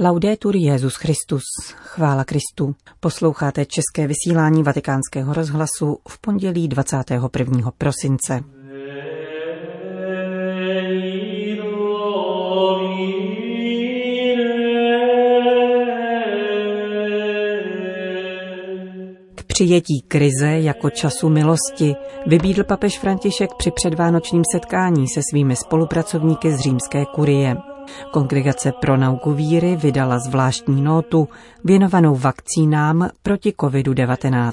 Laudetur Jezus Christus, chvála Kristu. Posloucháte české vysílání Vatikánského rozhlasu v pondělí 21. prosince. K přijetí krize jako času milosti vybídl papež František při předvánočním setkání se svými spolupracovníky z římské kurie. Kongregace pro nauku víry vydala zvláštní nótu věnovanou vakcínám proti COVID-19.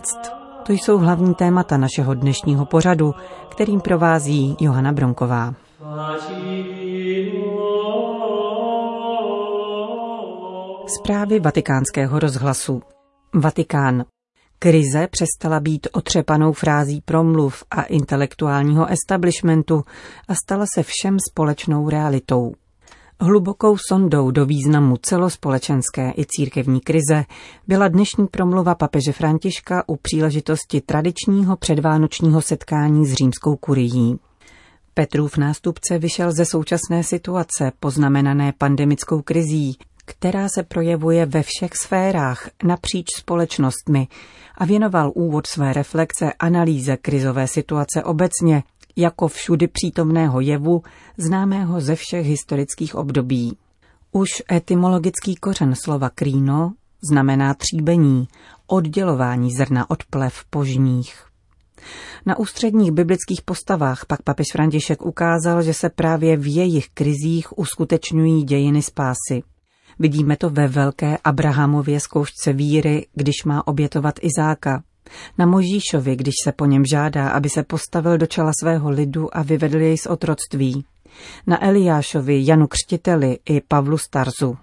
To jsou hlavní témata našeho dnešního pořadu, kterým provází Johana Bronková. Zprávy vatikánského rozhlasu. Vatikán. Krize přestala být otřepanou frází promluv a intelektuálního establishmentu a stala se všem společnou realitou. Hlubokou sondou do významu celospolečenské i církevní krize byla dnešní promluva papeže Františka u příležitosti tradičního předvánočního setkání s římskou kurií. Petrův nástupce vyšel ze současné situace poznamenané pandemickou krizí, která se projevuje ve všech sférách napříč společnostmi a věnoval úvod své reflexe analýze krizové situace obecně jako všudy přítomného jevu, známého ze všech historických období. Už etymologický kořen slova kríno znamená tříbení, oddělování zrna od plev požních. Na ústředních biblických postavách pak papež František ukázal, že se právě v jejich krizích uskutečňují dějiny spásy. Vidíme to ve velké Abrahamově zkoušce víry, když má obětovat Izáka, na Možíšovi, když se po něm žádá, aby se postavil do čela svého lidu a vyvedl jej z otroctví. Na Eliášovi, Janu Křtiteli i Pavlu Starzu.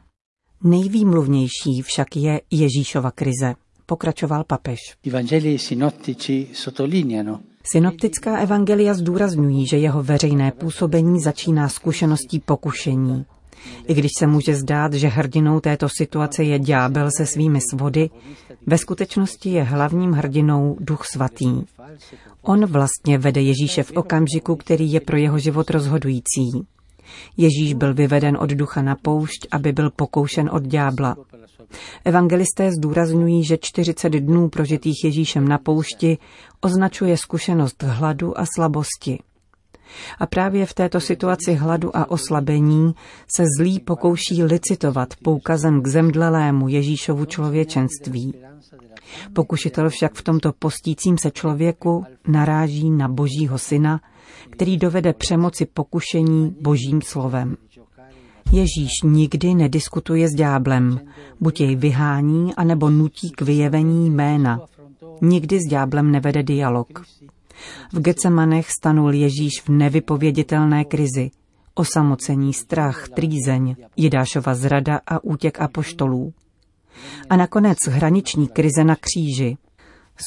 Nejvýmluvnější však je Ježíšova krize, pokračoval papež. Synoptická evangelia zdůrazňují, že jeho veřejné působení začíná zkušeností pokušení. I když se může zdát, že hrdinou této situace je ďábel se svými svody, ve skutečnosti je hlavním hrdinou Duch Svatý. On vlastně vede Ježíše v okamžiku, který je pro jeho život rozhodující. Ježíš byl vyveden od ducha na poušť, aby byl pokoušen od ďábla. Evangelisté zdůrazňují, že 40 dnů prožitých Ježíšem na poušti označuje zkušenost hladu a slabosti. A právě v této situaci hladu a oslabení se zlý pokouší licitovat poukazem k zemdlelému Ježíšovu člověčenství. Pokušitel však v tomto postícím se člověku naráží na božího syna, který dovede přemoci pokušení božím slovem. Ježíš nikdy nediskutuje s ďáblem, buď jej vyhání, anebo nutí k vyjevení jména. Nikdy s ďáblem nevede dialog. V Gecemanech stanul Ježíš v nevypověditelné krizi. Osamocení, strach, trýzeň, Jidášova zrada a útěk apoštolů. A nakonec hraniční krize na kříži.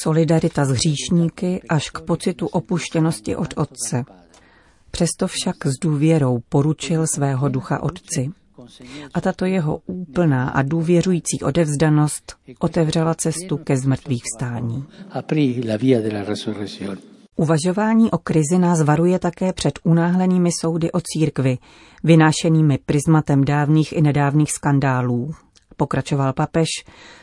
Solidarita s hříšníky až k pocitu opuštěnosti od Otce. Přesto však s důvěrou poručil svého ducha Otci. A tato jeho úplná a důvěřující odevzdanost otevřela cestu ke zmrtvých stání. Uvažování o krizi nás varuje také před unáhlenými soudy o církvi, vynášenými prismatem dávných i nedávných skandálů. Pokračoval papež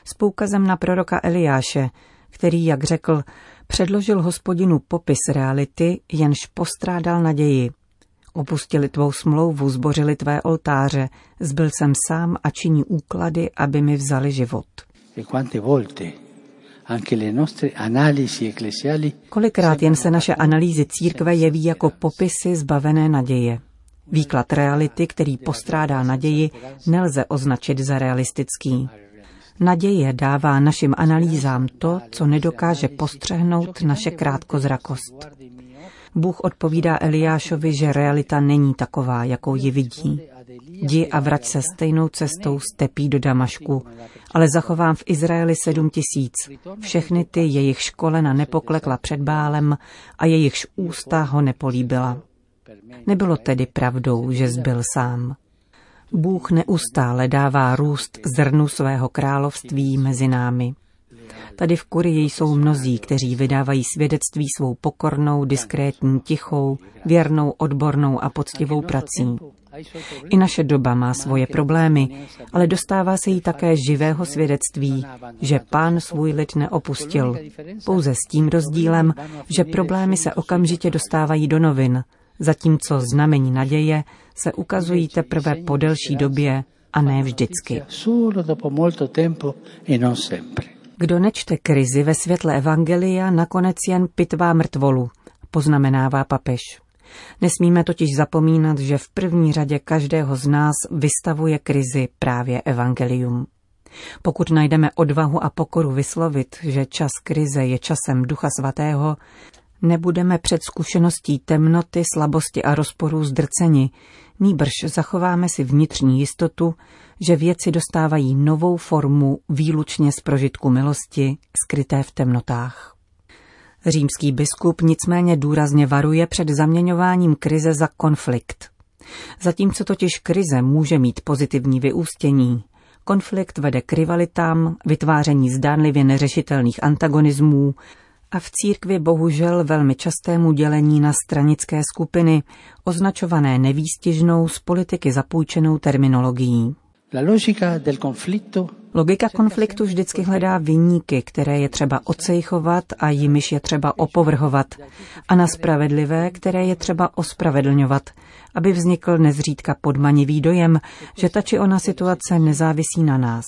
s poukazem na proroka Eliáše, který, jak řekl, předložil hospodinu popis reality, jenž postrádal naději. Opustili tvou smlouvu, zbořili tvé oltáře, zbyl jsem sám a činí úklady, aby mi vzali život. E Kolikrát jen se naše analýzy církve jeví jako popisy zbavené naděje. Výklad reality, který postrádá naději, nelze označit za realistický. Naděje dává našim analýzám to, co nedokáže postřehnout naše krátkozrakost. Bůh odpovídá Eliášovi, že realita není taková, jakou ji vidí. Jdi a vrať se stejnou cestou stepí do Damašku, ale zachovám v Izraeli sedm tisíc. Všechny ty jejich školena nepoklekla před bálem a jejichž ústa ho nepolíbila. Nebylo tedy pravdou, že zbyl sám. Bůh neustále dává růst zrnu svého království mezi námi. Tady v Kurii jsou mnozí, kteří vydávají svědectví svou pokornou, diskrétní, tichou, věrnou, odbornou a poctivou prací. I naše doba má svoje problémy, ale dostává se jí také živého svědectví, že pán svůj lid neopustil. Pouze s tím rozdílem, že problémy se okamžitě dostávají do novin, zatímco znamení naděje se ukazují teprve po delší době a ne vždycky. Kdo nečte krizi ve světle Evangelia, nakonec jen pitvá mrtvolu, poznamenává papež. Nesmíme totiž zapomínat, že v první řadě každého z nás vystavuje krizi právě Evangelium. Pokud najdeme odvahu a pokoru vyslovit, že čas krize je časem Ducha Svatého, nebudeme před zkušeností temnoty, slabosti a rozporů zdrceni, nýbrž zachováme si vnitřní jistotu, že věci dostávají novou formu výlučně z prožitku milosti, skryté v temnotách. Římský biskup nicméně důrazně varuje před zaměňováním krize za konflikt. Zatímco totiž krize může mít pozitivní vyústění, konflikt vede k rivalitám, vytváření zdánlivě neřešitelných antagonismů a v církvi bohužel velmi častému dělení na stranické skupiny, označované nevýstižnou z politiky zapůjčenou terminologií. Logika konfliktu vždycky hledá vyníky, které je třeba ocejchovat a jimiž je třeba opovrhovat, a na spravedlivé, které je třeba ospravedlňovat, aby vznikl nezřídka podmanivý dojem, že ta či ona situace nezávisí na nás.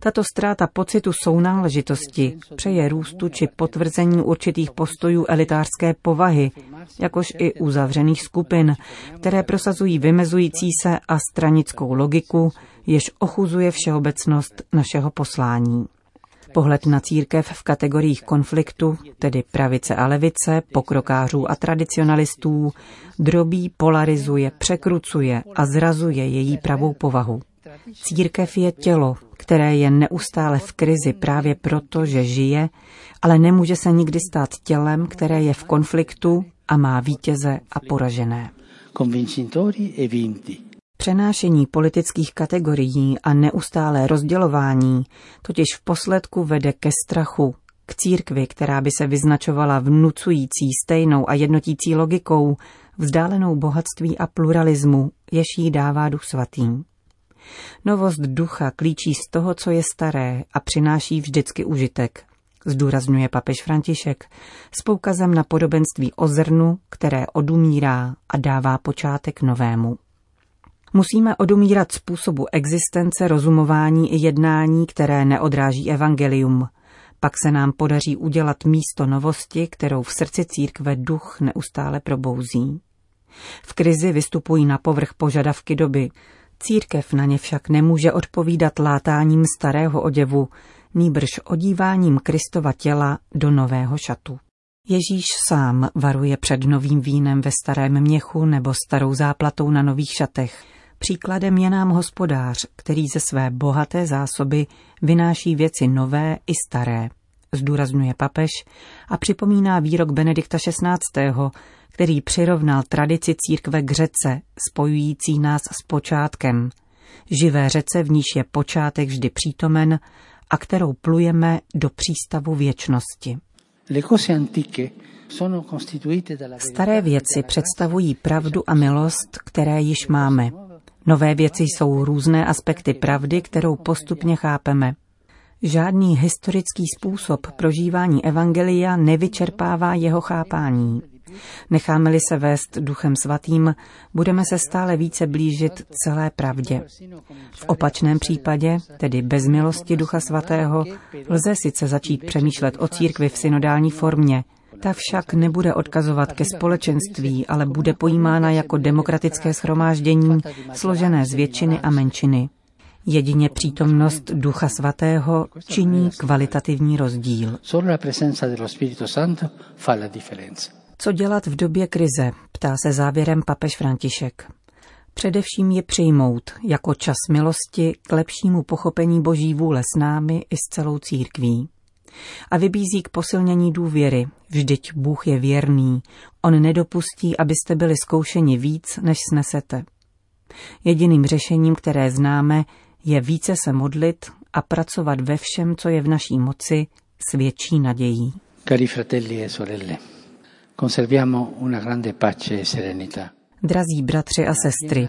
Tato ztráta pocitu sounáležitosti přeje růstu či potvrzení určitých postojů elitářské povahy, jakož i uzavřených skupin, které prosazují vymezující se a stranickou logiku, jež ochuzuje všeobecnost našeho poslání. Pohled na církev v kategoriích konfliktu, tedy pravice a levice, pokrokářů a tradicionalistů, drobí, polarizuje, překrucuje a zrazuje její pravou povahu. Církev je tělo, které je neustále v krizi právě proto, že žije, ale nemůže se nikdy stát tělem, které je v konfliktu a má vítěze a poražené. E Přenášení politických kategorií a neustálé rozdělování totiž v posledku vede ke strachu, k církvi, která by se vyznačovala vnucující stejnou a jednotící logikou, vzdálenou bohatství a pluralismu, jež jí dává duch svatý. Novost ducha klíčí z toho, co je staré a přináší vždycky užitek, zdůrazňuje papež František, s poukazem na podobenství o zrnu, které odumírá a dává počátek novému. Musíme odumírat způsobu existence, rozumování i jednání, které neodráží evangelium. Pak se nám podaří udělat místo novosti, kterou v srdci církve duch neustále probouzí. V krizi vystupují na povrch požadavky doby, Církev na ně však nemůže odpovídat látáním starého oděvu, nýbrž odíváním Kristova těla do nového šatu. Ježíš sám varuje před novým vínem ve starém měchu nebo starou záplatou na nových šatech. Příkladem je nám hospodář, který ze své bohaté zásoby vynáší věci nové i staré, zdůrazňuje papež a připomíná výrok Benedikta XVI., který přirovnal tradici církve k řece, spojující nás s počátkem, živé řece, v níž je počátek vždy přítomen a kterou plujeme do přístavu věčnosti. Staré věci představují pravdu a milost, které již máme. Nové věci jsou různé aspekty pravdy, kterou postupně chápeme. Žádný historický způsob prožívání Evangelia nevyčerpává jeho chápání. Necháme-li se vést duchem svatým, budeme se stále více blížit celé pravdě. V opačném případě, tedy bez milosti ducha svatého, lze sice začít přemýšlet o církvi v synodální formě, ta však nebude odkazovat ke společenství, ale bude pojímána jako demokratické schromáždění, složené z většiny a menšiny. Jedině přítomnost Ducha Svatého činí kvalitativní rozdíl. Co dělat v době krize, ptá se závěrem papež František. Především je přijmout jako čas milosti k lepšímu pochopení boží vůle s námi i s celou církví. A vybízí k posilnění důvěry. Vždyť Bůh je věrný. On nedopustí, abyste byli zkoušeni víc, než snesete. Jediným řešením, které známe, je více se modlit a pracovat ve všem, co je v naší moci, svědčí nadějí. Cari fratelli e sorelle, conserviamo una grande pace e serenità. Drazí bratři a sestry,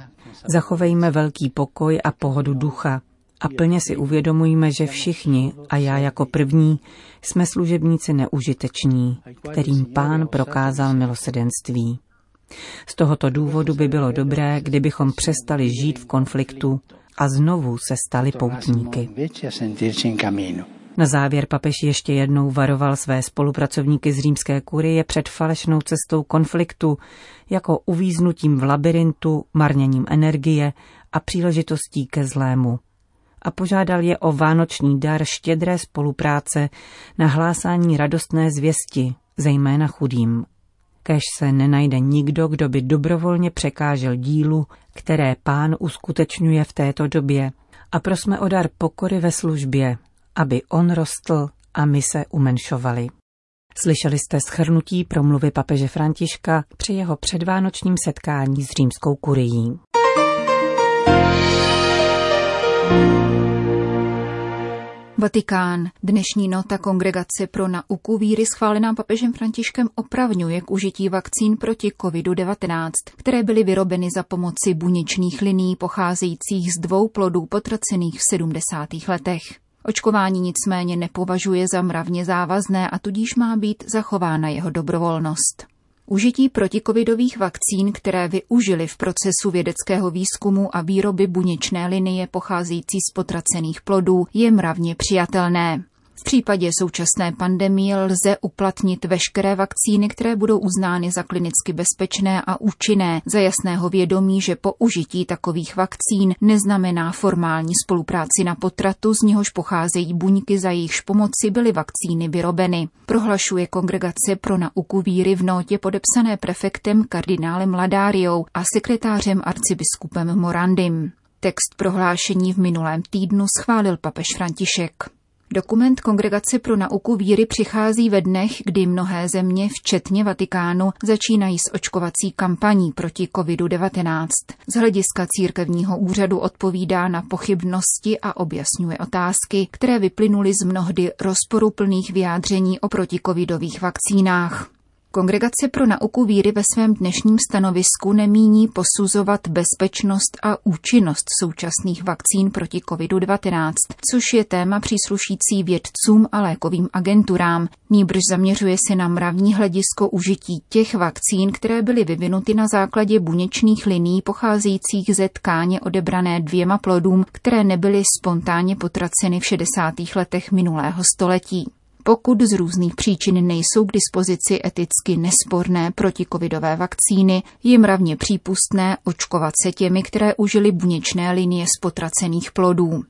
zachovejme velký pokoj a pohodu ducha a plně si uvědomujme, že všichni, a já jako první, jsme služebníci neužiteční, kterým pán prokázal milosedenství. Z tohoto důvodu by bylo dobré, kdybychom přestali žít v konfliktu a znovu se stali poutníky. Na závěr papež ještě jednou varoval své spolupracovníky z římské kurie před falešnou cestou konfliktu, jako uvíznutím v labirintu, marněním energie a příležitostí ke zlému. A požádal je o vánoční dar štědré spolupráce na hlásání radostné zvěsti, zejména chudým. Kež se nenajde nikdo, kdo by dobrovolně překážel dílu, které pán uskutečňuje v této době. A prosme o dar pokory ve službě, aby on rostl a my se umenšovali. Slyšeli jste schrnutí promluvy papeže Františka při jeho předvánočním setkání s římskou kurií. Vatikán. Dnešní nota Kongregace pro nauku víry schválená papežem Františkem opravňuje k užití vakcín proti COVID-19, které byly vyrobeny za pomoci buněčných liní pocházejících z dvou plodů potracených v 70. letech. Očkování nicméně nepovažuje za mravně závazné a tudíž má být zachována jeho dobrovolnost. Užití protikovidových vakcín, které využili v procesu vědeckého výzkumu a výroby buněčné linie pocházející z potracených plodů, je mravně přijatelné. V případě současné pandemie lze uplatnit veškeré vakcíny, které budou uznány za klinicky bezpečné a účinné, za jasného vědomí, že použití takových vakcín neznamená formální spolupráci na potratu, z něhož pocházejí buňky, za jejichž pomoci byly vakcíny vyrobeny. Prohlašuje Kongregace pro nauku víry v notě podepsané prefektem kardinálem Ladáriou a sekretářem arcibiskupem Morandim. Text prohlášení v minulém týdnu schválil papež František. Dokument Kongregace pro nauku víry přichází ve dnech, kdy mnohé země, včetně Vatikánu, začínají s očkovací kampaní proti COVID-19. Z hlediska církevního úřadu odpovídá na pochybnosti a objasňuje otázky, které vyplynuly z mnohdy rozporuplných vyjádření o protikovidových vakcínách. Kongregace pro nauku víry ve svém dnešním stanovisku nemíní posuzovat bezpečnost a účinnost současných vakcín proti COVID-19, což je téma příslušící vědcům a lékovým agenturám. Nýbrž zaměřuje se na mravní hledisko užití těch vakcín, které byly vyvinuty na základě buněčných liní pocházejících ze tkáně odebrané dvěma plodům, které nebyly spontánně potraceny v 60. letech minulého století. Pokud z různých příčin nejsou k dispozici eticky nesporné protikovidové vakcíny, je mravně přípustné očkovat se těmi, které užily buněčné linie z potracených plodů.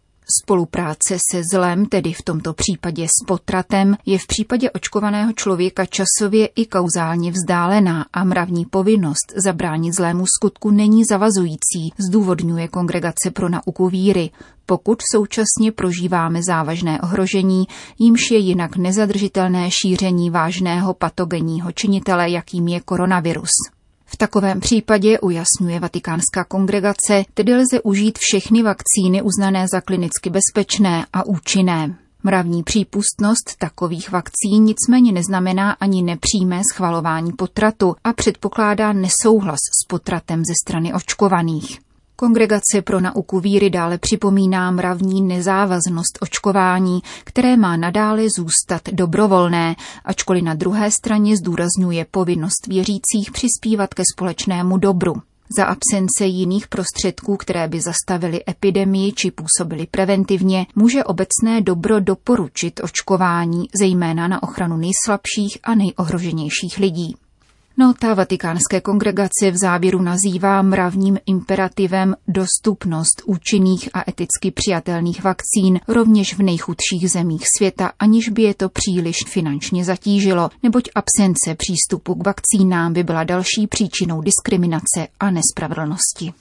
Spolupráce se zlem, tedy v tomto případě s potratem, je v případě očkovaného člověka časově i kauzálně vzdálená a mravní povinnost zabránit zlému skutku není zavazující, zdůvodňuje Kongregace pro nauku víry, pokud současně prožíváme závažné ohrožení, jímž je jinak nezadržitelné šíření vážného patogenního činitele, jakým je koronavirus. V takovém případě, ujasňuje Vatikánská kongregace, tedy lze užít všechny vakcíny uznané za klinicky bezpečné a účinné. Mravní přípustnost takových vakcín nicméně neznamená ani nepřímé schvalování potratu a předpokládá nesouhlas s potratem ze strany očkovaných. Kongregace pro nauku víry dále připomíná mravní nezávaznost očkování, které má nadále zůstat dobrovolné, ačkoliv na druhé straně zdůrazňuje povinnost věřících přispívat ke společnému dobru. Za absence jiných prostředků, které by zastavily epidemii či působily preventivně, může obecné dobro doporučit očkování, zejména na ochranu nejslabších a nejohroženějších lidí. Nota vatikánské kongregace v závěru nazývá mravním imperativem dostupnost účinných a eticky přijatelných vakcín rovněž v nejchudších zemích světa, aniž by je to příliš finančně zatížilo, neboť absence přístupu k vakcínám by byla další příčinou diskriminace a nespravedlnosti.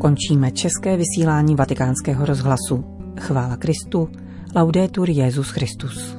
Končíme české vysílání vatikánského rozhlasu. Chvála Kristu. Laudetur Jezus Christus.